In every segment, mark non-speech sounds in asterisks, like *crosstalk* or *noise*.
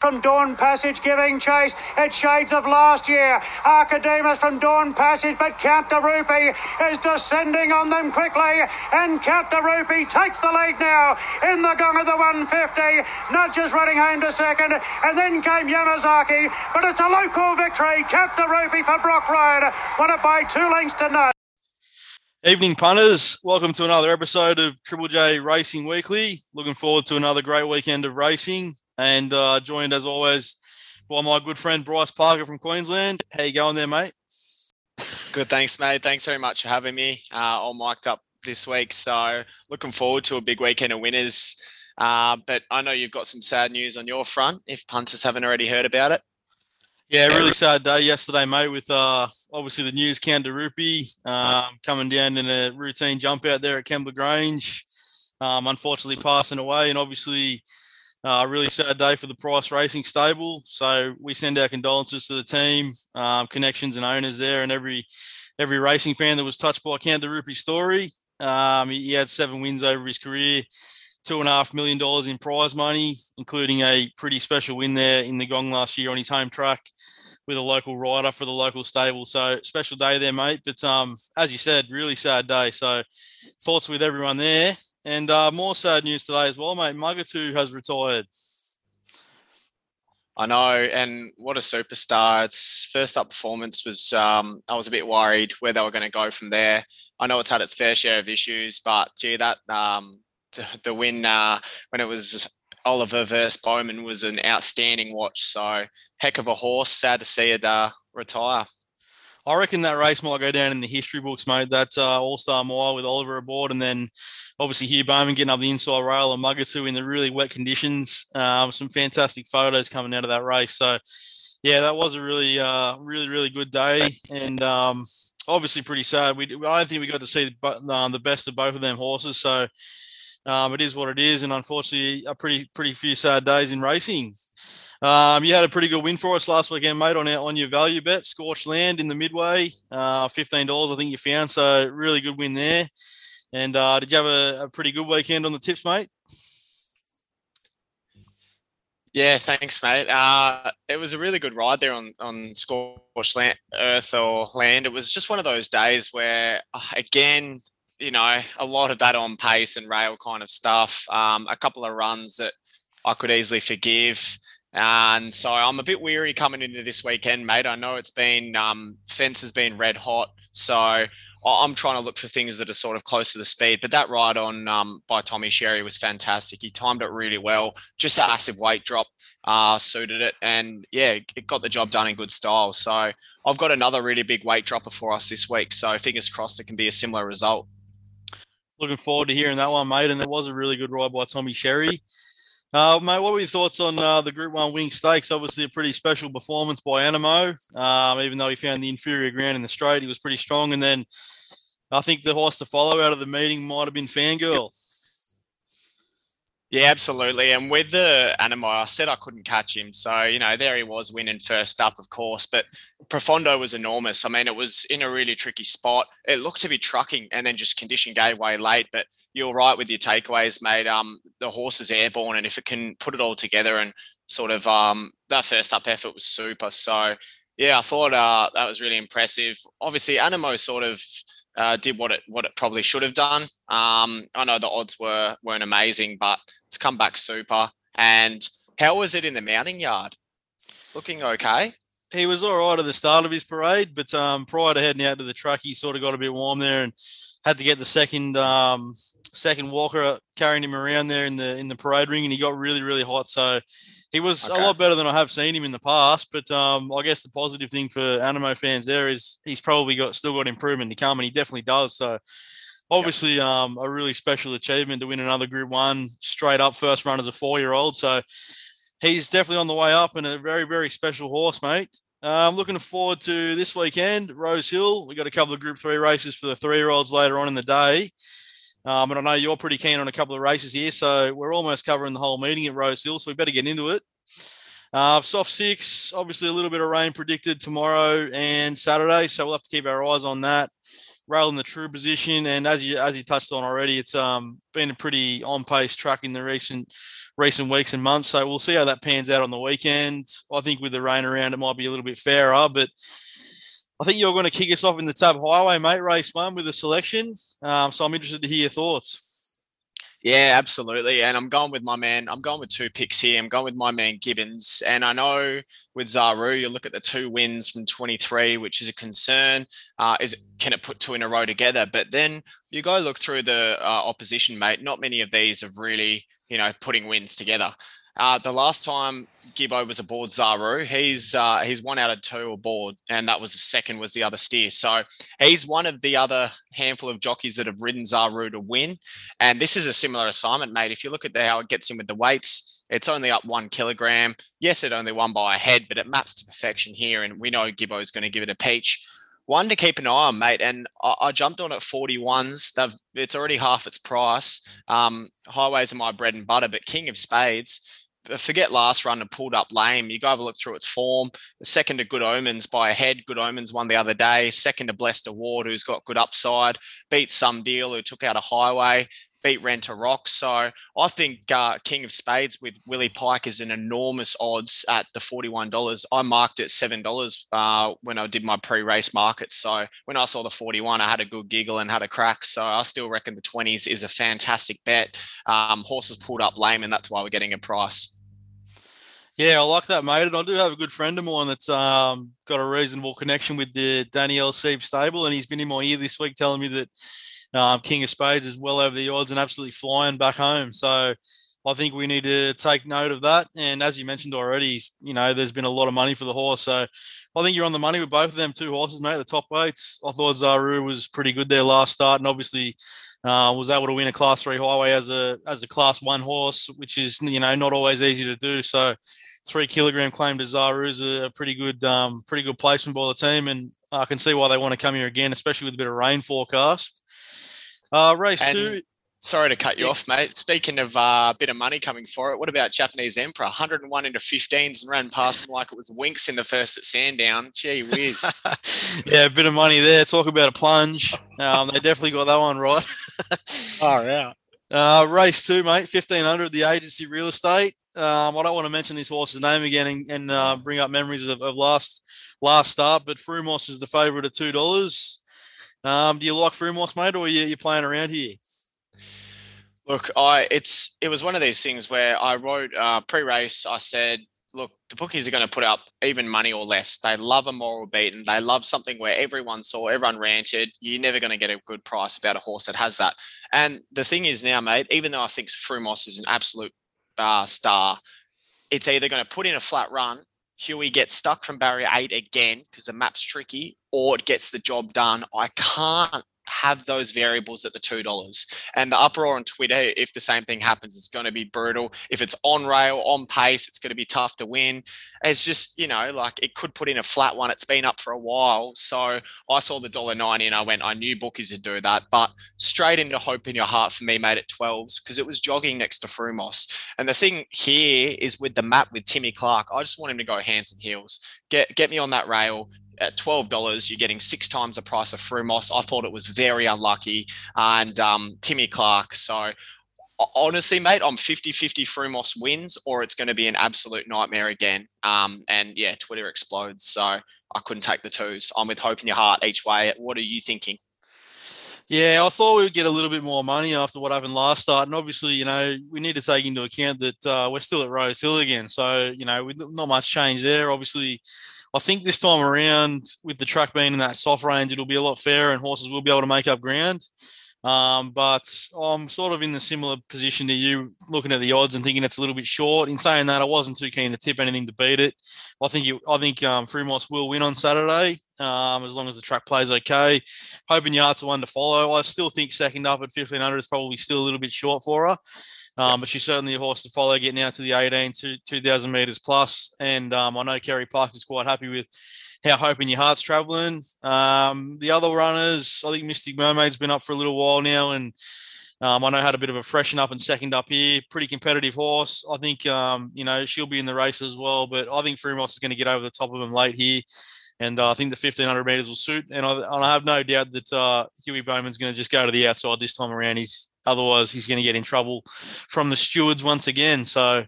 from Dawn Passage giving chase. It's shades of last year. Archidemus from Dawn Passage, but Count Rupee is descending on them quickly. And Count Rupee takes the lead now in the gong of the 150. Nudges running home to second. And then came Yamazaki, but it's a local victory. Count Rupee for Brock Road. Won it by two lengths to none. Evening punters, welcome to another episode of Triple J Racing Weekly. Looking forward to another great weekend of racing and uh, joined as always by my good friend Bryce Parker from Queensland. How you going there, mate? Good, thanks, mate. Thanks very much for having me. Uh, all mic'd up this week, so looking forward to a big weekend of winners. Uh, but I know you've got some sad news on your front. If punters haven't already heard about it. Yeah, really sad day yesterday, mate. With uh, obviously the news, de um, coming down in a routine jump out there at Kembla Grange, um, unfortunately passing away, and obviously uh, a really sad day for the Price Racing stable. So we send our condolences to the team, um, connections and owners there, and every every racing fan that was touched by Rupee's story. Um, he, he, had seven wins over his career, two and a half million dollars in prize money, including a pretty special win there in the Gong last year on his home track with a local rider for the local stable. So special day there, mate. But um, as you said, really sad day. So thoughts with everyone there. And uh, more sad news today as well, mate. Mugatoo has retired. I know, and what a superstar! Its first up performance was. Um, I was a bit worried where they were going to go from there. I know it's had its fair share of issues, but gee, that um, *laughs* the, the win uh, when it was Oliver versus Bowman was an outstanding watch. So heck of a horse. Sad to see it uh, retire. I reckon that race might go down in the history books, mate. That uh, All Star Mile with Oliver aboard, and then obviously Hugh Bowman getting up the inside rail and Mugatoo in the really wet conditions. Um, some fantastic photos coming out of that race. So, yeah, that was a really, uh, really, really good day, and um, obviously pretty sad. We I don't think we got to see the, um, the best of both of them horses. So. Um, it is what it is, and unfortunately, a pretty pretty few sad days in racing. Um, you had a pretty good win for us last weekend, mate, on our, on your value bet, Scorched Land in the midway, uh, fifteen dollars I think you found. So really good win there. And uh, did you have a, a, pretty good weekend on the tips, mate? Yeah, thanks, mate. Uh, it was a really good ride there on on Scorched Land, Earth or Land. It was just one of those days where, uh, again, you know, a lot of that on pace and rail kind of stuff. Um, a couple of runs that I could easily forgive. And so I'm a bit weary coming into this weekend, mate. I know it's been um, fence has been red hot, so I'm trying to look for things that are sort of close to the speed. But that ride on um, by Tommy Sherry was fantastic. He timed it really well. Just a massive weight drop uh, suited it, and yeah, it got the job done in good style. So I've got another really big weight dropper for us this week. So fingers crossed it can be a similar result. Looking forward to hearing that one, mate. And it was a really good ride by Tommy Sherry. Uh, mate, what were your thoughts on uh, the Group One Winx Stakes? Obviously, a pretty special performance by Anamoe. Um, even though he found the inferior ground in the straight, he was pretty strong. And then I think the horse to follow out of the meeting might have been Fangirl. Yeah, absolutely. And with the Anamoe, I said I couldn't catch him. So, you know, there he was winning first up, of course. But Profondo was enormous. I mean, it was in a really tricky spot. It looked to be trucking and then just condition gave way late. But you're right with your takeaways, mate. Um, the horse is airborne. And if it can put it all together and sort of um, that first up effort was super. So, yeah, I thought uh, that was really impressive. Obviously, Anamoe sort of uh, did what it what it probably should have done. Um, I know the odds were weren't amazing, but it's come back super. And how was it in the mounting yard? Looking okay. He was all right at the start of his parade, but um, prior to heading out to the track, he sort of got a bit warm there and had to get the second um, second walker carrying him around there in the in the parade ring, and he got really really hot. So he was okay. a lot better than I have seen him in the past. But um, I guess the positive thing for Anamoe fans there is he's probably got still got improvement to come, and he definitely does. So obviously, yep. um, a really special achievement to win another Group One straight up first run as a four year old. So he's definitely on the way up, and a very very special horse, mate. I'm um, looking forward to this weekend, Rose Hill. We got a couple of Group Three races for the three year olds later on in the day. Um, and I know you're pretty keen on a couple of races here, so we're almost covering the whole meeting at Rose Hill, so we better get into it. Uh, soft six, obviously a little bit of rain predicted tomorrow and Saturday, so we'll have to keep our eyes on that. rail in the true position. And as you as you touched on already, it's um, been a pretty on pace track in the recent recent weeks and months. So we'll see how that pans out on the weekend. I think with the rain around, it might be a little bit fairer, but. I think you're going to kick us off in the Tab Highway, mate, race one with a selection. Um, so I'm interested to hear your thoughts. Yeah, absolutely. And I'm going with my man. I'm going with two picks here. I'm going with my man Gibbons. And I know with Zaru, you look at the two wins from 23, which is a concern. Uh, is can it put two in a row together? But then you go look through the uh, opposition, mate. Not many of these have really, you know, putting wins together. Uh, the last time Gibbo was aboard Zaru, he's uh, he's one out of two aboard, and that was the second was the other steer. So he's one of the other handful of jockeys that have ridden Zaru to win. And this is a similar assignment, mate. If you look at the, how it gets in with the weights, it's only up one kilogram. Yes, it only won by a head, but it maps to perfection here, and we know Gibbo is going to give it a peach one to keep an eye on, mate. And I, I jumped on at 41s. They've, it's already half its price. Um, highways are my bread and butter, but King of Spades, forget last run and pulled up lame. You go have a look through its form. Second to Good Omens by a head. Good Omens won the other day. Second to Blessed Award, who's got good upside. Beat Some Deal, who took out a highway. Beat Rent a Rock. So I think uh, King of Spades with Willie Pike is an enormous odds at the $41. I marked it $7 uh, when I did my pre race market. So when I saw the 41, I had a good giggle and had a crack. So I still reckon the 20s is a fantastic bet. Um, horses pulled up lame, and that's why we're getting a price. Yeah, I like that, mate. And I do have a good friend of mine that's um, got a reasonable connection with the Danielle Sieb stable, and he's been in my ear this week telling me that um, King of Spades is well over the odds and absolutely flying back home. So I think we need to take note of that. And as you mentioned already, you know, there's been a lot of money for the horse. So I think you're on the money with both of them two horses, mate. The top weights. I thought Zaru was pretty good there last start, and obviously uh, was able to win a Class Three highway as a as a Class One horse, which is you know not always easy to do. So three kilogram claim to Zaru is a pretty good, um, pretty good placement by the team, and I can see why they want to come here again, especially with a bit of rain forecast. Uh, race and two. Sorry to cut you yeah. off, mate. Speaking of uh, a uh, bit of money coming for it, what about Japanese Emperor? 101 into 15s and ran past him like it was Winx in the first at Sandown. Gee whiz. *laughs* yeah, a bit of money there. Talk about a plunge. Um, they definitely got that one right. *laughs* oh, yeah. Uh, race two, mate. 1500, the agency real estate. Um, I don't want to mention this horse's name again and, and uh, bring up memories of, of, last last start, but Frumos is the favourite at two dollars. Um, do you like Frumos, mate, or are you, you playing around here? Look, I it's it was one of these things where I wrote uh, pre-race. I said, look, the bookies are going to put up even money or less. They love a moral beaten. They love something where everyone saw, everyone ranted. You're never going to get a good price about a horse that has that. And the thing is now, mate, even though I think Frumos is an absolute uh, star, it's either going to put in a flat run, Huey gets stuck from barrier eight again because the map's tricky, or it gets the job done. I can't have those variables at the two dollars. And the uproar on Twitter, if the same thing happens, it's going to be brutal. If it's on rail, on pace, it's going to be tough to win. It's just, you know, like it could put in a flat one. It's been up for a while. So I saw the dollar ninety and I went, I knew bookies would do that. But straight into hope in your heart for me made it 12s because it was jogging next to Frumos. And the thing here is with the map with Timmy Clark, I just want him to go hands and heels. Get get me on that rail, at $12, you're getting six times the price of Frumos. I thought it was very unlucky. And um, Timmy Clark. So honestly, mate, I'm 50 50 Frumos wins, or it's going to be an absolute nightmare again. Um, and yeah, Twitter explodes. So I couldn't take the twos. I'm with hope in your heart each way. What are you thinking? Yeah, I thought we would get a little bit more money after what happened last start, and obviously, you know, we need to take into account that uh, we're still at Rose Hill again. So, you know, not much change there. Obviously, I think this time around, with the track being in that soft range, it'll be a lot fairer and horses will be able to make up ground. Um, but I'm sort of in the similar position to you, looking at the odds and thinking it's a little bit short. In saying that, I wasn't too keen to tip anything to beat it. I think you, I think um, Frumos will win on Saturday, um, as long as the track plays okay. Hoping Yards are one to follow. I still think second up at 1500 is probably still a little bit short for her. Um, but she's certainly a horse to follow, getting out to the 18 to 2,000 metres plus. And um, I know Kerry Park is quite happy with how Hope in Your Heart's travelling. Um, the other runners, I think Mystic Mermaid's been up for a little while now, and um, I know had a bit of a freshen up and second up here. Pretty competitive horse. I think um, you know she'll be in the race as well, but I think Frumos is going to get over the top of him late here. And uh, I think the 1500 meters will suit. And I, and I have no doubt that uh, Huey Bowman's going to just go to the outside this time around. He's otherwise he's going to get in trouble from the stewards once again. So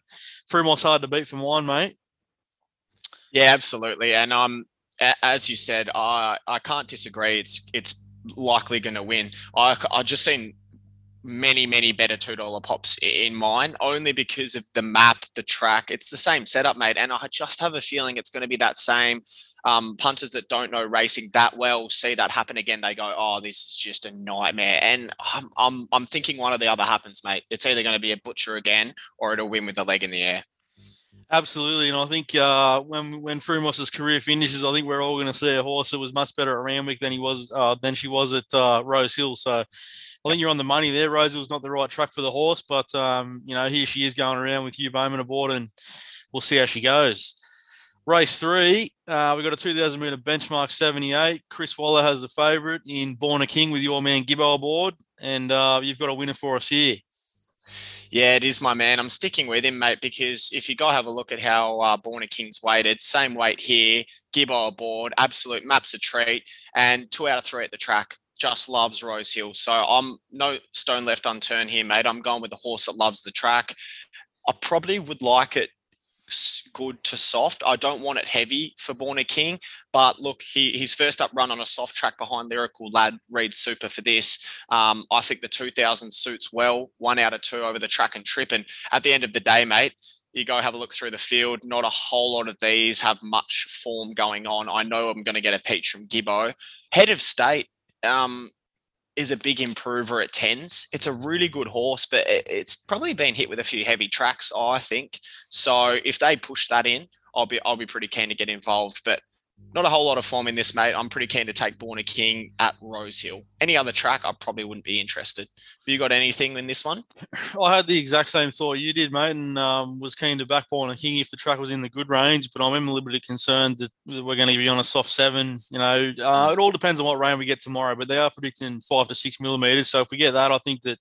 Frumont's hard to beat for mine, mate. Yeah, absolutely. And um, as you said, I I can't disagree. It's it's likely going to win. I I just seen many many better two dollar pops in mine only because of the map the track. It's the same setup mate and i just have a feeling it's going to be that same um, punters that don't know racing that well see that happen again. They go oh this is just a nightmare. And i'm i'm, I'm thinking one or the other happens mate. It's either going to be a butcher again or it'll win with the leg in the air Absolutely, and I think uh, when when Frumos's career finishes, I think we're all going to see a horse that was much better at Randwick than he was uh, than she was at uh, Rose Hill. So I think you're on the money there. Rose Hill's not the right track for the horse, but um, you know here she is going around with Hugh Bowman aboard, and we'll see how she goes. Race three, uh, we've got a 2,000 meter benchmark 78. Chris Waller has the favourite in Born a King with your man Gibbo aboard, and uh, you've got a winner for us here. Yeah, it is my man. I'm sticking with him, mate, because if you go have a look at how uh, Born a King's weighted, same weight here, Gibbo aboard, absolute maps a treat, and two out of three at the track. Just loves Rose Hill. So I'm no stone left unturned here, mate. I'm going with the horse that loves the track. I probably would like it good to soft. I don't want it heavy for Born a King, but look, he his first up run on a soft track behind Lyrical Lad reads super for this. Um, I think the 2000 suits well, one out of two over the track and trip. And at the end of the day, mate, you go have a look through the field. Not a whole lot of these have much form going on. I know I'm going to get a peach from Gibbo. Head of state, um, is a big improver at tens. It's a really good horse, but it's probably been hit with a few heavy tracks, I think. So if they push that in, I'll be I'll be pretty keen to get involved. But not a whole lot of form in this, mate. I'm pretty keen to take Born a King at Rose Hill. Any other track, I probably wouldn't be interested. Have you got anything in this one? *laughs* I had the exact same thought you did, mate, and um, was keen to back Born a King if the track was in the good range. But I'm a little bit concerned that we're going to be on a soft seven. You know, uh, it all depends on what rain we get tomorrow. But they are predicting five to six millimeters. So if we get that, I think that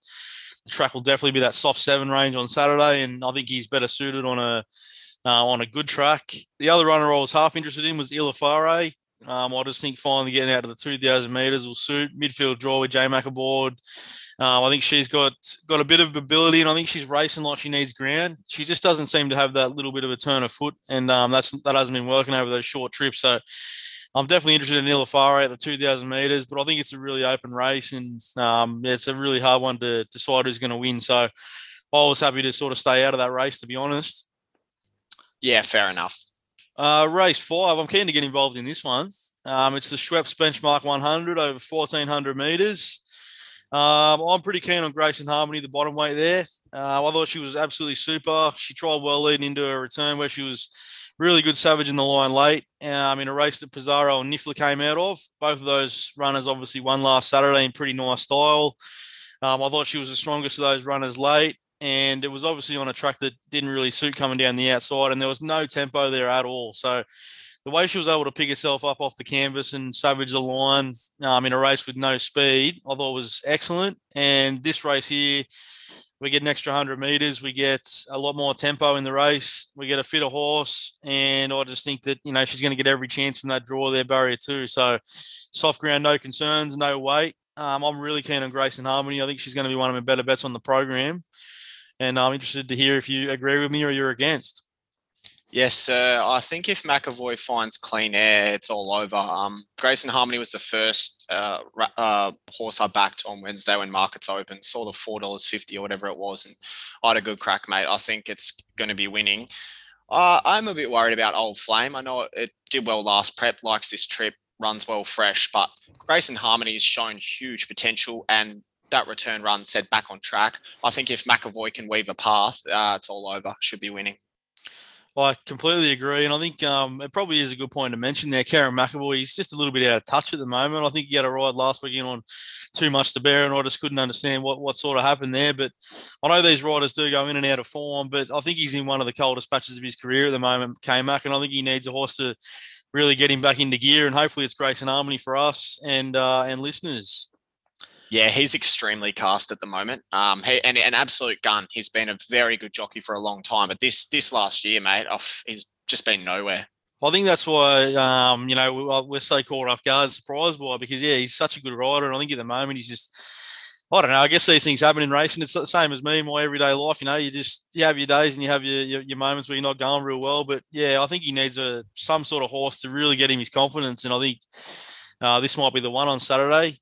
the track will definitely be that soft seven range on Saturday, and I think he's better suited on a uh, on a good track. The other runner I was half interested in was Ilafare. Um, I just think finally getting out of the 2,000 metres will suit. Midfield draw with J Mac aboard. Um, I think she's got got a bit of ability, and I think she's racing like she needs ground. She just doesn't seem to have that little bit of a turn of foot, and um, that's that hasn't been working over those short trips. So I'm definitely interested in Ilafare at the 2,000 metres, but I think it's a really open race, and um, it's a really hard one to decide who's going to win. So I was happy to sort of stay out of that race, to be honest. Yeah, fair enough. Uh, race five. I'm keen to get involved in this one. Um, it's the Schweppes Benchmark 100 over 1400 meters. Um, I'm pretty keen on Grace and Harmony, the bottom weight there. Uh, I thought she was absolutely super. She tried well leading into her return where she was really good savage in the line late um, in a race that Pizarro and Niffler came out of. Both of those runners obviously won last Saturday in pretty nice style. Um, I thought she was the strongest of those runners late and it was obviously on a track that didn't really suit coming down the outside, and there was no tempo there at all. So the way she was able to pick herself up off the canvas and savage the line um, in a race with no speed, I thought was excellent. And this race here, we get an extra 100 meters. We get a lot more tempo in the race. We get a fitter horse. And I just think that, you know, she's going to get every chance from that draw there, barrier two. So soft ground, no concerns, no weight. Um, I'm really keen on Grace and Harmony. I think she's going to be one of my better bets on the program and I'm interested to hear if you agree with me or you're against. Yes. I think if McEvoy finds clean air, it's all over. Um, Grace and Harmony was the first uh, uh, horse I backed on Wednesday when markets opened. Saw the four dollars fifty or whatever it was, and I had a good crack, mate. I think it's going to be winning. Uh, I'm a bit worried about Old Flame. I know it did well last prep, likes this trip, runs well fresh, but Grace and Harmony has shown huge potential, and that return run said back on track. I think if McEvoy can weave a path, uh, it's all over. Should be winning. Well, I completely agree, and I think um, it probably is a good point to mention there. Kerrin McEvoy, he's just a little bit out of touch at the moment. I think he had a ride last weekend on too much to bear, and I just couldn't understand what, what sort of happened there. But I know these riders do go in and out of form, but I think he's in one of the coldest patches of his career at the moment, K Mac, and I think he needs a horse to really get him back into gear, and hopefully it's Grace and Harmony for us and uh, and listeners. Yeah, he's extremely cast at the moment. Um, he, and an absolute gun. He's been a very good jockey for a long time. But this this last year, mate, he's just been nowhere. I think that's why um, you know we're so caught off guard, surprised by because yeah, he's such a good rider, and I think at the moment he's just I don't know. I guess these things happen in racing. It's the same as me, in my everyday life. You know, you just you have your days and you have your, your, your moments where you're not going real well. But yeah, I think he needs a some sort of horse to really get him his confidence, and I think uh, this might be the one on Saturday.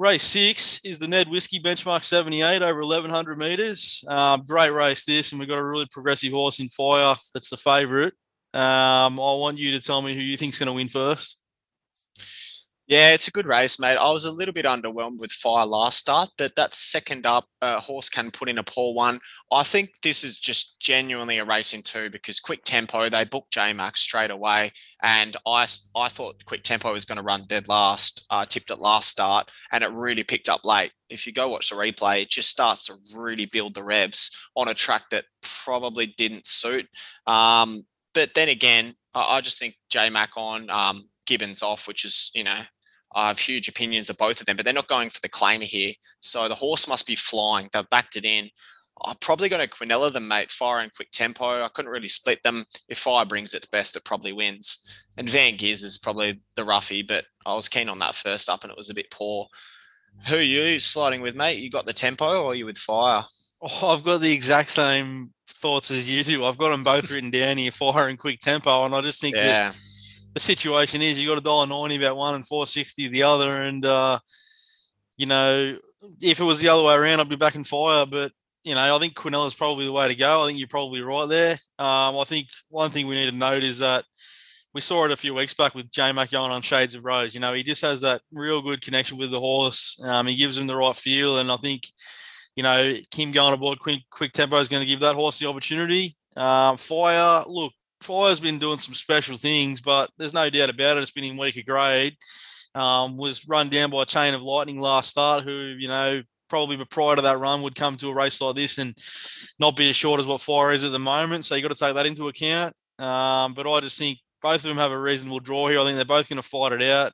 Race six is the Ned Whiskey Benchmark 78 over 1100 meters. Uh, great race this, and we've got a really progressive horse in fire that's the favourite. Um, I want you to tell me who you think's going to win first. Yeah, it's a good race, mate. I was a little bit underwhelmed with Fire last start, but that second up, uh, horse can put in a poor one. I think this is just genuinely a race in two because Quick Tempo they booked J Max straight away, and I I thought Quick Tempo was going to run dead last. Uh, tipped it last start, and it really picked up late. If you go watch the replay, it just starts to really build the revs on a track that probably didn't suit. Um, but then again, I, I just think J Mac on. Um, Gibbons off, which is, you know, I have huge opinions of both of them, but they're not going for the claimer here. So the horse must be flying. They've backed it in. I'm probably going to Quinella them, mate. Fire and quick tempo. I couldn't really split them. If Fire brings its best, it probably wins. And Van Giz is probably the roughie, but I was keen on that first up and it was a bit poor. Who are you sliding with, mate? You got the tempo or are you with Fire? Oh, I've got the exact same thoughts as you do. I've got them both written down here, Fire and quick tempo. And I just think yeah. that the situation is you got a dollar ninety about one and four sixty the other, and uh, you know if it was the other way around, I'd be back in fire. But you know, I think Quinella is probably the way to go. I think you're probably right there. Um, I think one thing we need to note is that we saw it a few weeks back with J Mac going on Shades of Rose. You know, he just has that real good connection with the horse. Um, he gives him the right feel, and I think you know Kim going aboard quick, quick tempo is going to give that horse the opportunity. Um, fire, look, Fire's been doing some special things, but there's no doubt about it. It's been in weaker grade. Um, was run down by a chain of lightning last start, who, you know, probably prior to that run would come to a race like this and not be as short as what Fire is at the moment. So you got to take that into account. Um, but I just think both of them have a reasonable draw here. I think they're both going to fight it out.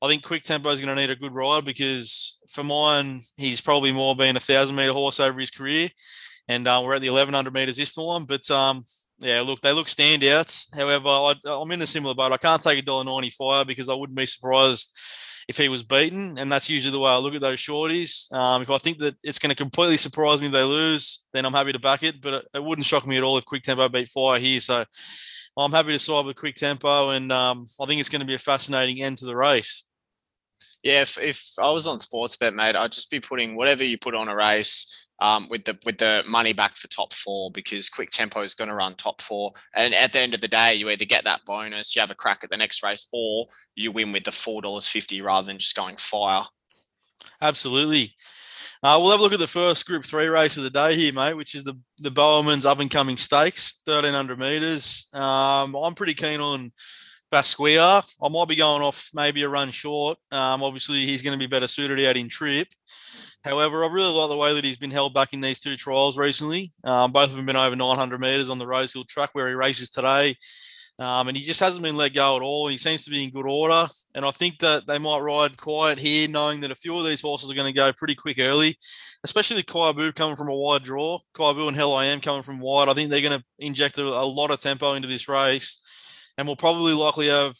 I think Quick Tempo is going to need a good ride because for mine, he's probably more been a thousand meter horse over his career, and uh, we're at the 1100 meters this time. But um, yeah, look, they look standouts. However, I, am in a similar boat. I can't take a dollar ninety five because I wouldn't be surprised if he was beaten, and that's usually the way I look at those shorties. Um, if I think that it's going to completely surprise me if they lose, then I'm happy to back it. But it, it, wouldn't shock me at all if Quick Tempo beat Fire here. So I'm happy to side with Quick Tempo, and um, I think it's going to be a fascinating end to the race. Yeah, if, if I was on sports bet, mate, I'd just be putting whatever you put on a race um, with the with the money back for top four because quick tempo is going to run top four. And at the end of the day you either get that bonus you have a crack at the next race or you win with the four dollars fifty rather than just going fire. Absolutely. Uh, we'll have a look at the first group three race of the day here mate which is the the Bowerman's up and coming stakes 1300 meters. Um, i'm pretty keen on Basquiat. I might be going off maybe a run short. Um, obviously, he's going to be better suited out in trip. However, I really like the way that he's been held back in these two trials recently. Um, both of them been over 900 metres on the Rosehill track where he races today. Um, and he just hasn't been let go at all. He seems to be in good order. And I think that they might ride quiet here, knowing that a few of these horses are going to go pretty quick early, especially the Kaibu coming from a wide draw. Kaibu and Hell I Am coming from wide. I think they're going to inject a, a lot of tempo into this race. And we'll probably likely have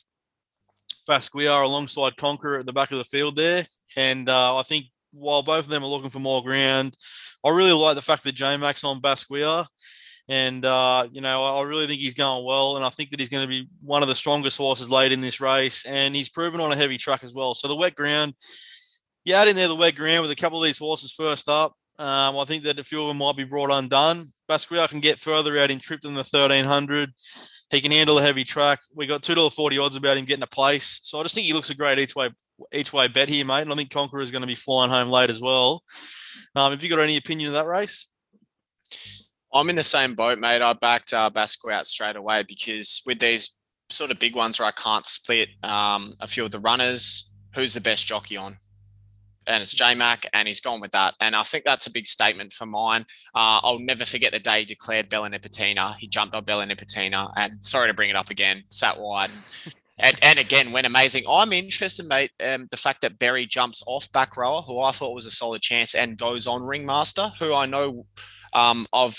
Basquiat alongside Conqueror at the back of the field there. And uh, I think while both of them are looking for more ground, I really like the fact that J Max on Basquiat. And, uh, you know, I really think he's going well. And I think that he's going to be one of the strongest horses late in this race. And he's proven on a heavy track as well. So the wet ground, you add in there the wet ground with a couple of these horses first up. Um, I think that a few of them might be brought undone. Basquiat can get further out in trip than the 1300. He can handle a heavy track. We got two dollar forty odds about him getting a place. So I just think he looks a great each way each way bet here, mate. And I think Conqueror is going to be flying home late as well. Um, have you got any opinion of that race? I'm in the same boat, mate. I backed uh, out straight away because with these sort of big ones where I can't split um, a few of the runners, who's the best jockey on? And it's J Mac, and he's gone with that. And I think that's a big statement for mine. Uh, I'll never forget the day he declared Bella Nipotina. He jumped on Bella Nipotina, and sorry to bring it up again, sat wide. *laughs* and, and again went amazing. I'm interested, mate. Um, the fact that Berry jumps off back rower, who I thought was a solid chance, and goes on ringmaster, who I know um, of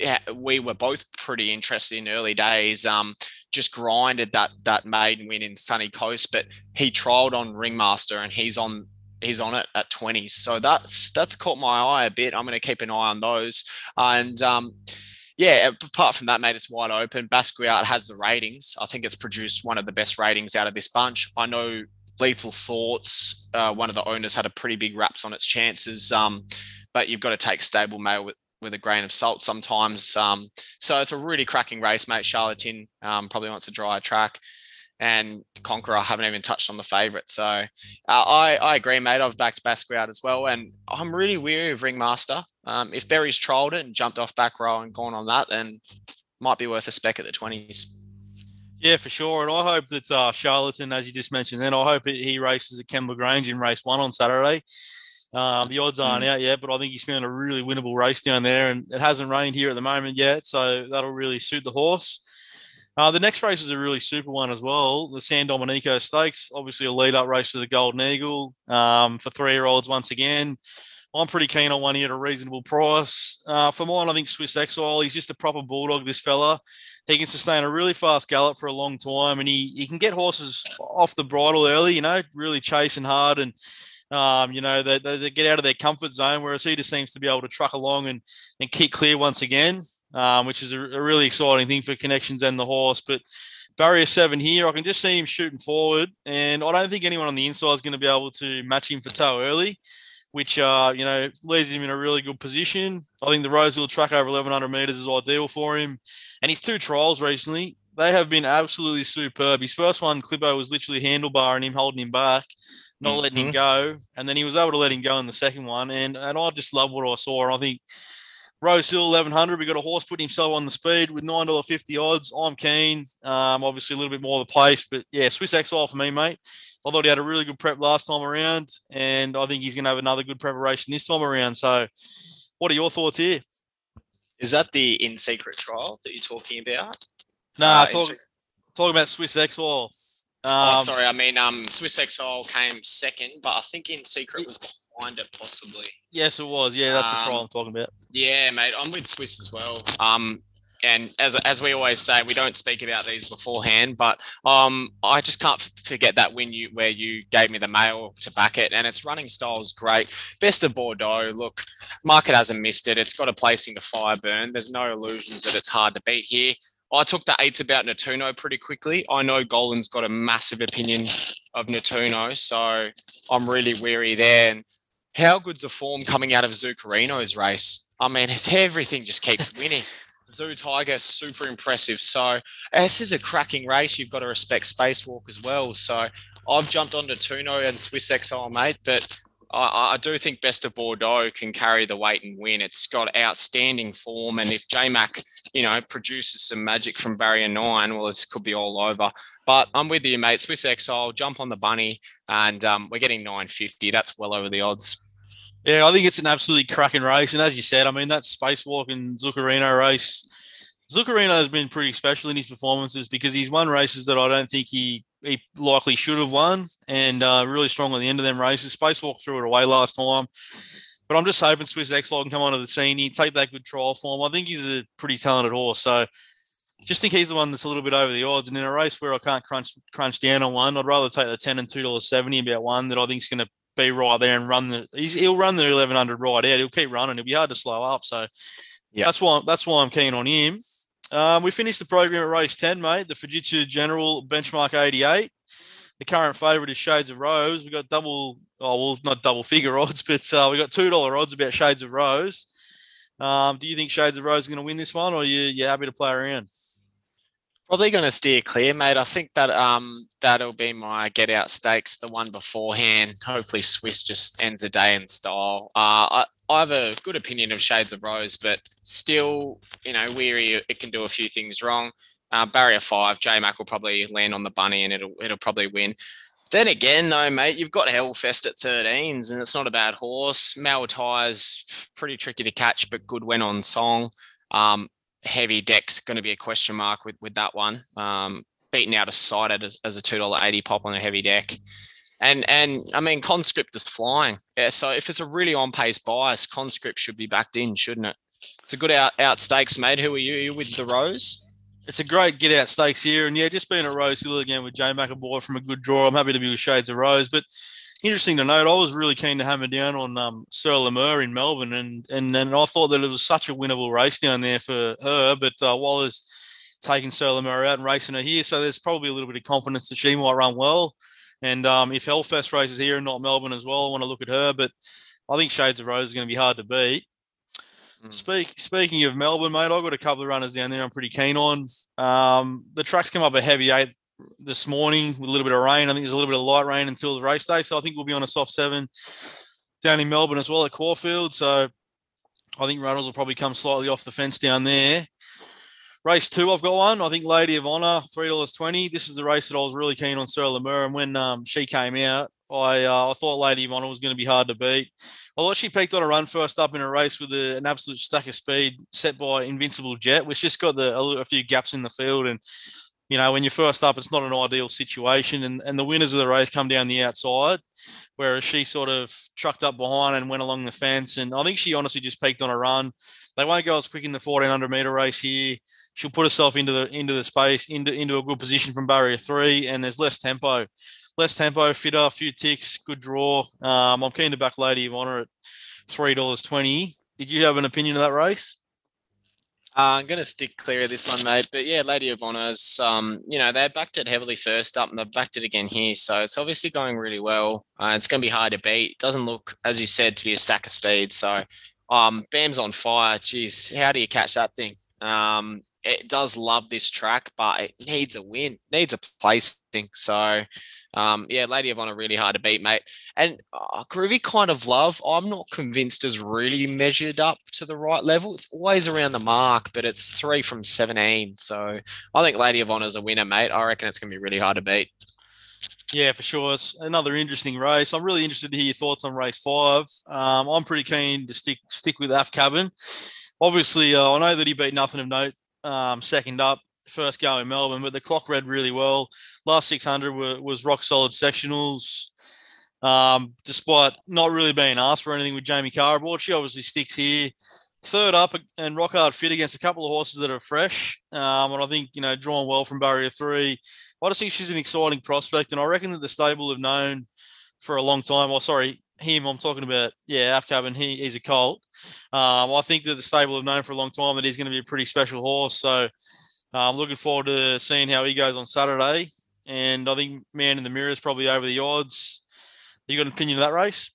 yeah, we were both pretty interested in early days. Um, just grinded that that maiden win in Sunny Coast, but he trialled on Ringmaster and he's on he's on it at 20. So that's that's caught my eye a bit. I'm going to keep an eye on those. And um, yeah, apart from that, mate, it's wide open. Basquiat has the ratings. I think it's produced one of the best ratings out of this bunch. I know Lethal Thoughts, uh, one of the owners had a pretty big raps on its chances. Um, but you've got to take stable mail with, with a grain of salt sometimes. Um, so it's a really cracking race, mate. Charlatan um, probably wants a track. And Conqueror, I haven't even touched on the favourite. So uh, I, I agree, mate. I've backed Basquiat as well. And I'm really weary of Ringmaster. Um, if Berry's trolled it and jumped off back row and gone on that, then might be worth a spec at the 20s. Yeah, for sure. And I hope that uh, Charlatan, as you just mentioned, then I hope he races at Kembla Grange in race one on Saturday. Um, the odds aren't mm. out yet, but I think he's found a really winnable race down there, and it hasn't rained here at the moment yet, so that'll really suit the horse. Uh, the next race is a really super one as well. The San Domenico Stakes, obviously a lead up race to the Golden Eagle um, for three year olds once again. I'm pretty keen on one here at a reasonable price. Uh, for mine, I think Swiss Exile, he's just a proper bulldog, this fella. He can sustain a really fast gallop for a long time and he, he can get horses off the bridle early, you know, really chasing hard and um, you know, they, they, get out of their comfort zone, whereas he just seems to be able to truck along and, and kick clear once again, um, which is a, a, really exciting thing for connections and the horse. But barrier seven here, I can just see him shooting forward, and I don't think anyone on the inside is going to be able to match him for toe early. Which uh, you know leaves him in a really good position. I think the Rosehill track over 1100 meters is ideal for him, and his two trials recently they have been absolutely superb. His first one, Clippo, was literally handlebar and him holding him back not mm-hmm. letting him mm-hmm. go, and then he was able to let him go in the second one, and and I just love what I saw. And I think Rosehill eleven hundred, we got a horse putting himself on the speed with nine dollar fifty odds. I'm keen. Um, obviously a little bit more of the place, but yeah, Swiss Exile for me, mate. I thought he had a really good prep last time around, and I think he's going to have another good preparation this time around. So, what are your thoughts here? Is that the in secret trial that you're talking about? No, nah, uh, talk, talking about Swiss Exile. Oh, um, oh, sorry. I mean, um, Swiss Exile came second, but I think In Secret was possibly. Yes, it was. Yeah, that's um, the trial I'm talking about. Yeah, mate. I'm with Swiss as well. Um, and as as we always say, we don't speak about these beforehand, but um, I just can't forget that win you where you gave me the mail to back it, and its running style is great. Best of Bordeaux. Look, market hasn't missed it. It's got a placing to Fireburn. There's no illusions that it's hard to beat here. I took the eights about Natuno pretty quickly. I know Golan's got a massive opinion of Natuno, so I'm really weary there. And how good's the form coming out of Zuccarino's race? I mean, *laughs* everything just keeps winning. Zoo Tiger, super impressive. So this is a cracking race. You've got to respect Spacewalk as well. So I've jumped onto Tuno and Swiss Exile, mate, but I, I, do think Best of Bordeaux can carry the weight and win. It's got outstanding form, and if JMac, you know, produces some magic from barrier nine, well, this could be all over. But I'm with you, mate. Swiss Exile, jump on the bunny, and um, we're getting 950. That's well over the odds. Yeah, I think it's an absolutely cracking race, and as you said, I mean that Spacewalk and Zuccarino race. Zuccarino has been pretty special in his performances because he's won races that I don't think he he likely should have won, and uh, really strong at the end of them races. Spacewalk threw it away last time, but I'm just hoping Swiss Exile can come onto the scene. He take that good trial form. I think he's a pretty talented horse, so just think he's the one that's a little bit over the odds. And in a race where I can't crunch crunch down on one, I'd rather take the ten and two dollars seventy about one that I think is going to be right there and run the. he'll run the eleven hundred right out. He'll keep running. It'll be hard to slow up. So yeah, that's why that's why I'm keen on him. Um, we finished the program at race 10, mate. The Fujitsu General Benchmark 88. The current favourite is Shades of Rose. We've got double, oh, well, not double figure *laughs* odds, but uh, we've got $2 odds about Shades of Rose. Um, do you think Shades of Rose is going to win this one, or are you, you happy to play around? Probably going to steer clear, mate. I think that um that'll be my get out stakes, the one beforehand. Hopefully, Swiss just ends a day in style. Uh, I, I have a good opinion of Shades of Rose, but still, you know, weary. It can do a few things wrong. Uh, barrier five, J Mac will probably land on the bunny and it'll it'll probably win. Then again, though, mate, you've got Hellfest at 13s, and it's not a bad horse. Malatire's pretty tricky to catch, but good went on song. Um, heavy deck's going to be a question mark with with that one. Um, beaten out of sight as, as a two dollar eighty pop on a heavy deck. And and I mean, conscript is flying. Yeah, so if it's a really on pace bias, conscript should be backed in, shouldn't it? It's a good out, out stakes, mate. Who are you? Are you with the Rose? It's a great get out stakes here. And yeah, just being at Rose Hill again with Jay McEvoy from a good draw. I'm happy to be with Shades of Rose. But interesting to note, I was really keen to hammer down on um, Sir Lemur in Melbourne. And, and, and I thought that it was such a winnable race down there for her. But uh, Waller's taking Sir Lemur out and racing her here. So there's probably a little bit of confidence that she might run well. And um, if Hellfest races here and not Melbourne as well, I want to look at her. But I think Shades of Rose is going to be hard to beat. Mm. Speak, speaking of Melbourne, mate, I've got a couple of runners down there I'm pretty keen on. Um, the track's come up a heavy eight this morning with a little bit of rain. I think there's a little bit of light rain until the race day. So I think we'll be on a soft seven down in Melbourne as well at Caulfield. So I think runners will probably come slightly off the fence down there. Race two, I've got one. I think Lady of Honor, three dollars twenty. This is the race that I was really keen on, Sir Lemur, and when um, she came out, I uh, I thought Lady of Honor was going to be hard to beat. I thought she peaked on a run first up in a race with a, an absolute stack of speed set by Invincible Jet, which just got the, a, a, few gaps in the field. And, you know, when you're first up, it's not an ideal situation. And, and the winners of the race come down the outside, whereas she sort of trucked up behind and went along the fence. And I think she honestly just peaked on a run. They won't go as quick in the 1400 meter race here. She'll put herself into the into the space into into a good position from barrier three, and there's less tempo less tempo, fitter, a few ticks, good draw. Um, I'm keen to back Lady of Honor at three dollars twenty. Did you have an opinion of that race? Uh, I'm going to stick clear of this one, mate. But yeah, Lady of Honor's, um, you know, they backed it heavily first up and they've backed it again here. So it's obviously going really well. Uh, it's going to be hard to beat. Doesn't look, as you said, to be a stack of speed. So um, Bam's on fire. Jeez, how do you catch that thing? Um, it does love this track, but it needs a win, needs a placing. So um, yeah, Lady of Honor really hard to beat, mate. And uh, Groovy kind of love, I'm not convinced is really measured up to the right level. It's always around the mark, but it's three from 17. So I think Lady of Honor is a winner, mate. I reckon it's going to be really hard to beat. Yeah, for sure. It's another interesting race. I'm really interested to hear your thoughts on race five. Um, I'm pretty keen to stick stick with Af Cabin. Obviously, uh, I know that he beat nothing of note um, second up first go in Melbourne, but the clock read really well. Last 600 were, was rock solid sectionals. Um, despite not really being asked for anything with Jamie Kah aboard, she obviously sticks here. Third up and rock hard fit against a couple of horses that are fresh. Um, and I think, you know, drawn well from barrier three. I just think she's an exciting prospect. And I reckon that the stable have known for a long time. Well, sorry, him, I'm talking about, yeah, Afcab, and he, he's a colt. Um, I think that the stable have known for a long time that he's going to be a pretty special horse. So I'm looking forward to seeing how he goes on Saturday. And I think Man in the Mirror is probably over the odds. You got an opinion of that race?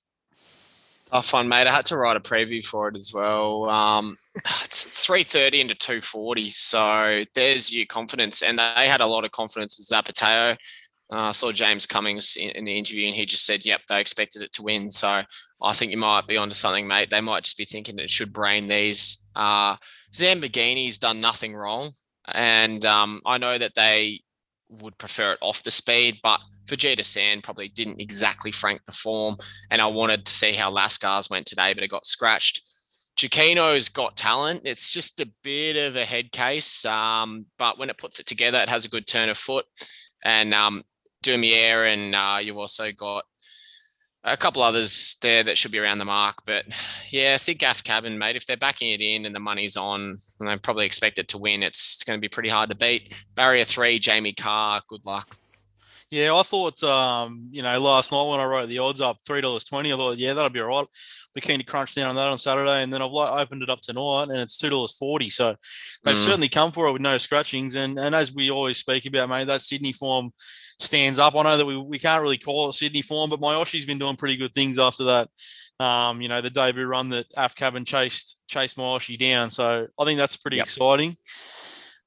Oh, fun, mate. I had to write a preview for it as well. Um, *sighs* it's 330 into 240. So there's your confidence. And they had a lot of confidence with Zapateo. Uh, I saw James Cummings in, in, the interview and he just said, yep, they expected it to win. So I think you might be onto something, mate. They might just be thinking it should brain these. Uh, done nothing wrong. And um, I know that they would prefer it off the speed, but Fujita Sand probably didn't exactly frank the form. And I wanted to see how Lascars went today, but it got scratched. Chiquino's got talent. It's just a bit of a head case, um, but when it puts it together, it has a good turn of foot. And um, Dumier, and uh, you've also got a couple others there that should be around the mark. But *sighs* yeah, I think Gaff Cabin, mate, if they're backing it in and the money's on, and they probably expect it to win, it's going to be pretty hard to beat. Barrier three, Jamie Kah, good luck. Yeah, I thought, um, you know, last night when I wrote the odds up, three dollars twenty, I thought, yeah, that'll be all right. Be keen to crunch down on that on Saturday, and then I've opened it up tonight, and it's two dollars forty. So they've mm. certainly come for it with no scratchings, and and as we always speak about, mate, that Sydney form stands up. I know that we, we can't really call it Sydney form, but Myoshi's been doing pretty good things after that. Um, you know, the debut run that Af Cabin chased chased Myoshi down. So I think that's pretty yep. exciting.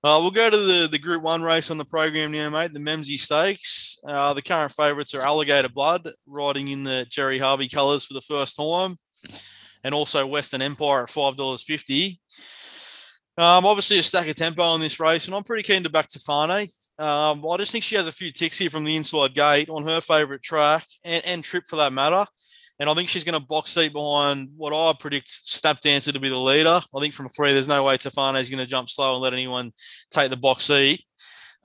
Uh, we'll go to the, the Group 1 race on the program now, mate, the Memsie Stakes. Uh, the current favourites are Alligator Blood, riding in the Gerry Harvey colours for the first time, and also Western Empire at $5.50. Um, obviously, a stack of tempo on this race, and I'm pretty keen to back Tofane. Um, I just think she has a few ticks here from the inside gate on her favourite track and, and trip for that matter. And I think she's going to box seat behind what I predict Snap Dancer to be the leader. I think from three, there's no way Tofane is going to jump slow and let anyone take the box seat.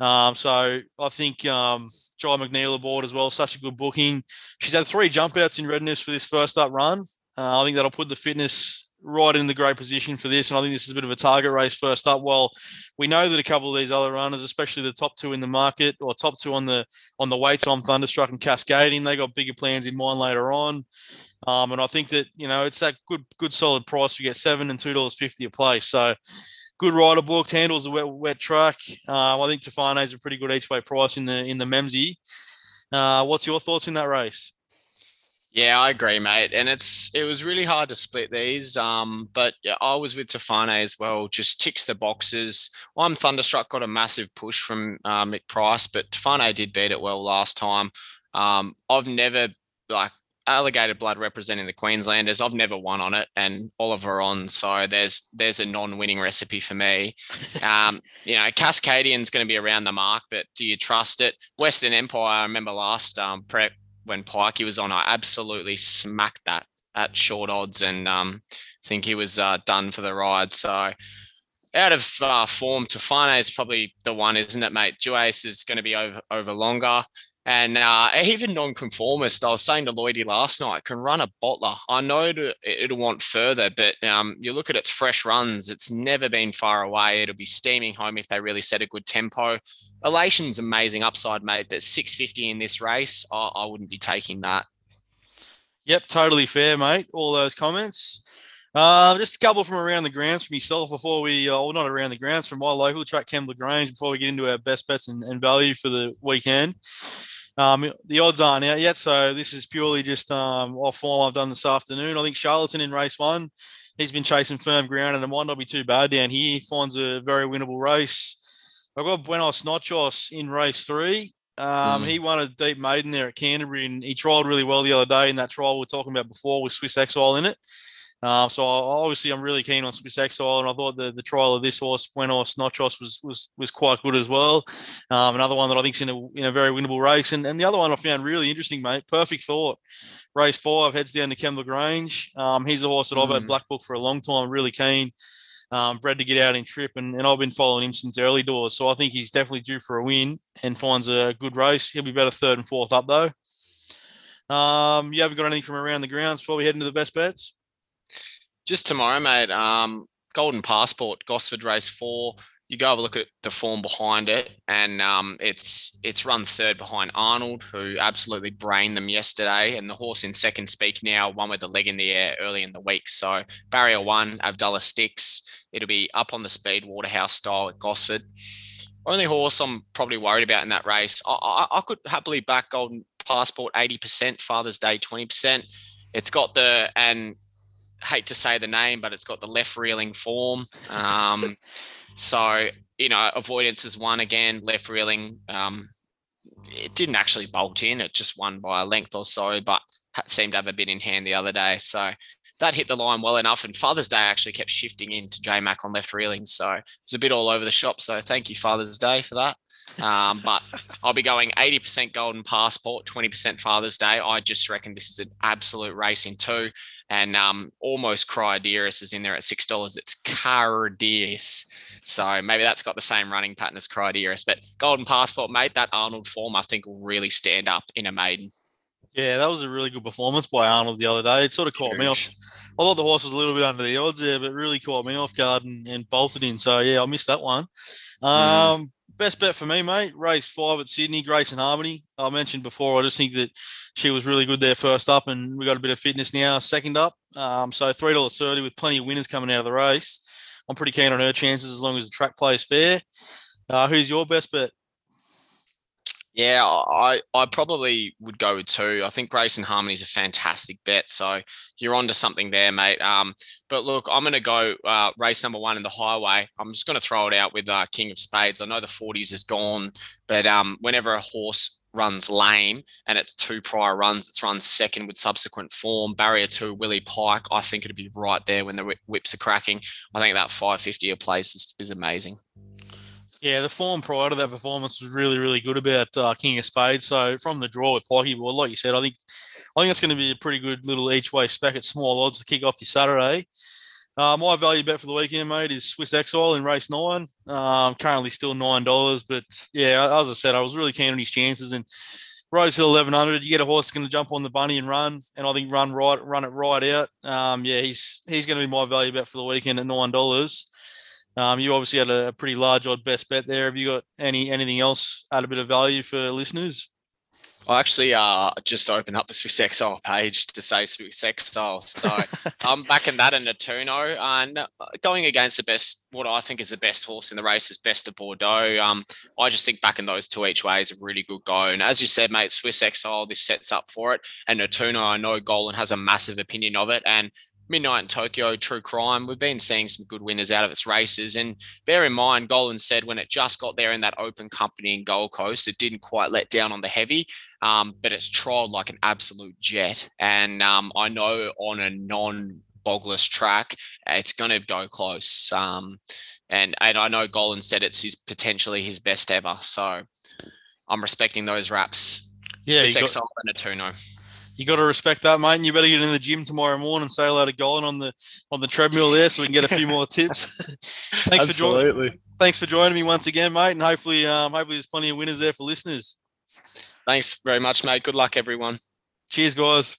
Um, so I think um, Jye McNeil aboard as well, such a good booking. She's had three jump outs in readiness for this first up run. Uh, I think that'll put the fitness right in the great position for this, and I think this is a bit of a target race first up. Well, we know that a couple of these other runners, especially the top two in the market or top two on the on the weights on Thunderstruck and Cascading, they got bigger plans in mind later on. Um, and I think that you know it's that good good solid price. We get seven and two dollars fifty a place. So good rider booked, handles a wet wet track. Uh, I think Tofane is a pretty good each way price in the in the Memsie. Uh, what's your thoughts in that race? Yeah, I agree, mate. And it's it was really hard to split these. Um, but yeah, I was with Tofane as well. Just ticks the boxes. I'm Thunderstruck got a massive push from uh, Mick Price, but Tofane did beat it well last time. Um, I've never like alligator blood representing the Queenslanders. I've never won on it, and Oliver on. So there's there's a non-winning recipe for me. Um, *laughs* you know, Cascadian's going to be around the mark, but do you trust it? Western Empire. I remember last um, prep when Pikey was on, I absolutely smacked that at short odds, and um, think he was uh, done for the ride. So. Out of uh, form, Tofane is probably the one, isn't it, mate? Duais is going to be over over longer. And uh, *laughs* even non-conformist, I was saying to Lloydie last night, can run a bottler. I know it'll want further, but um, you look at its fresh runs; it's never been far away. It'll be steaming home if they really set a good tempo. Elation's amazing upside, mate, but 650 in this race, I, I wouldn't be taking that. Yep, totally fair, mate. All those comments. Uh, just a couple from around the grounds from yourself before we, uh, well, not around the grounds, from my local track, Kembla Grange, before we get into our best bets and, and value for the weekend. Um, the odds aren't out yet, so this is purely just um, off form I've done this afternoon. I think Charlatan in race one, he's been chasing firm ground, and it might not be too bad down here. He finds a very winnable race. I've got Buenos Nochos in race three. Um, mm. He won a deep maiden there at Canterbury, and he trialled really well the other day in that trial we were talking about before with Swiss Exile in it. Um, so obviously, I'm really keen on Swiss Exile, and I thought the, the trial of this horse, Buenos Nochos, was was was quite good as well. Um, another one that I think's in a in a very winnable race, and and the other one I found really interesting, mate. Perfect thought. Race five heads down to Kembla Grange. Um, he's a horse that mm. I've had mm. black book for a long time. Really keen. Um, bred to get out in trip, and, and I've been following him since early doors. So I think he's definitely due for a win and finds a good race. He'll be better third and fourth up though. Um, you haven't got anything from around the grounds before we head into the best bets? just tomorrow, mate. Um, Golden Passport, Gosford Race Four. You go have a look at the form behind it, and um, it's it's run third behind Arnold, who absolutely brained them yesterday, and the horse in second speak now, one with the leg in the air early in the week. So barrier one, Abdullah Sticks. It'll be up on the speed Waterhouse style at Gosford. Only horse I'm probably worried about in that race. I, I, I could happily back Golden Passport 80%, Father's Day 20%. It's got the and hate to say the name, but it's got the left reeling form. Um, *laughs* so you know, avoidance is one again. Left reeling. Um, it didn't actually bolt in; it just won by a length or so, but seemed to have a bit in hand the other day. So that hit the line well enough. And Father's Day actually kept shifting into J Mac on left reeling, so it was a bit all over the shop. So thank you, Father's Day, for that. Um, but I'll be going 80% Golden Passport, 20% Father's Day. I just reckon this is an absolute race in two. And um, almost Cryodeiris is in there at $6. It's Cardeiris. So maybe that's got the same running pattern as Cryodeiris. But Golden Passport, mate, that Arnold form, I think will really stand up in a maiden. Yeah, that was a really good performance by Arnold the other day. It sort of caught Huge. me off. I thought the horse was a little bit under the odds there, but really caught me off guard and, and bolted in. So yeah, I missed that one. Mm. Um, mm. Best bet for me, mate. Race five at Sydney, Grace and Harmony. I mentioned before. I just think that she was really good there first up, and we got a bit of fitness now second up. Um, so three dollars thirty with plenty of winners coming out of the race. I'm pretty keen on her chances as long as the track plays fair. Uh, who's your best bet? Yeah, I, I probably would go with two. I think Grace and Harmony is a fantastic bet. So you're onto something there, mate. Um, but look, I'm going to go uh, race number one in the highway. I'm just going to throw it out with uh, King of Spades. I know the 40s is gone, but um, whenever a horse runs lame and it's two prior runs, it's run second with subsequent form. Barrier two, Willie Pike. I think it'd be right there when the whips are cracking. I think that 550 a place is, is amazing. Yeah, the form prior to that performance was really, really good about uh, King of Spades. So from the draw with Pikey, well, like you said, I think I think that's going to be a pretty good little each way spec at small odds to kick off your Saturday. Uh, my value bet for the weekend, mate, is Swiss Exile in race nine. Um, currently still nine dollars, but yeah, as I said, I was really keen on his chances, and Rose Hill 1100. You get a horse going to jump on the bunny and run, and I think run right, run it right out. Um, yeah, he's he's going to be my value bet for the weekend at nine dollars. Um, you obviously had a pretty large odd best bet there. Have you got any anything else add a bit of value for listeners? I actually uh, just opened up the Swiss Exile page to say Swiss Exile. So *laughs* I'm backing that in a Natuno and uh, going against the best, what I think is the best horse in the race is Best of Bordeaux. Um, I just think backing those two each way is a really good go. And as you said, mate, Swiss Exile, this sets up for it. And Natuno, I know Golan has a massive opinion of it. And Midnight in Tokyo, True Crime. We've been seeing some good winners out of its races. And bear in mind, Golan said when it just got there in that open company in Gold Coast, it didn't quite let down on the heavy, um, but it's trialled like an absolute jet. And um, I know on a non bogless track, it's going to go close. Um, and, and I know Golan said it's his potentially his best ever. So I'm respecting those wraps. Yeah, Swiss Exile and a Tuno you got to respect that, mate. And you better get in the gym tomorrow morning and say hello to Golan on the on the treadmill there, so we can get a few more tips. *laughs* thanks Absolutely. for joining. Thanks for joining me once again, mate. And hopefully, um, hopefully, there's plenty of winners there for listeners. Thanks very much, mate. Good luck, everyone. Cheers, guys.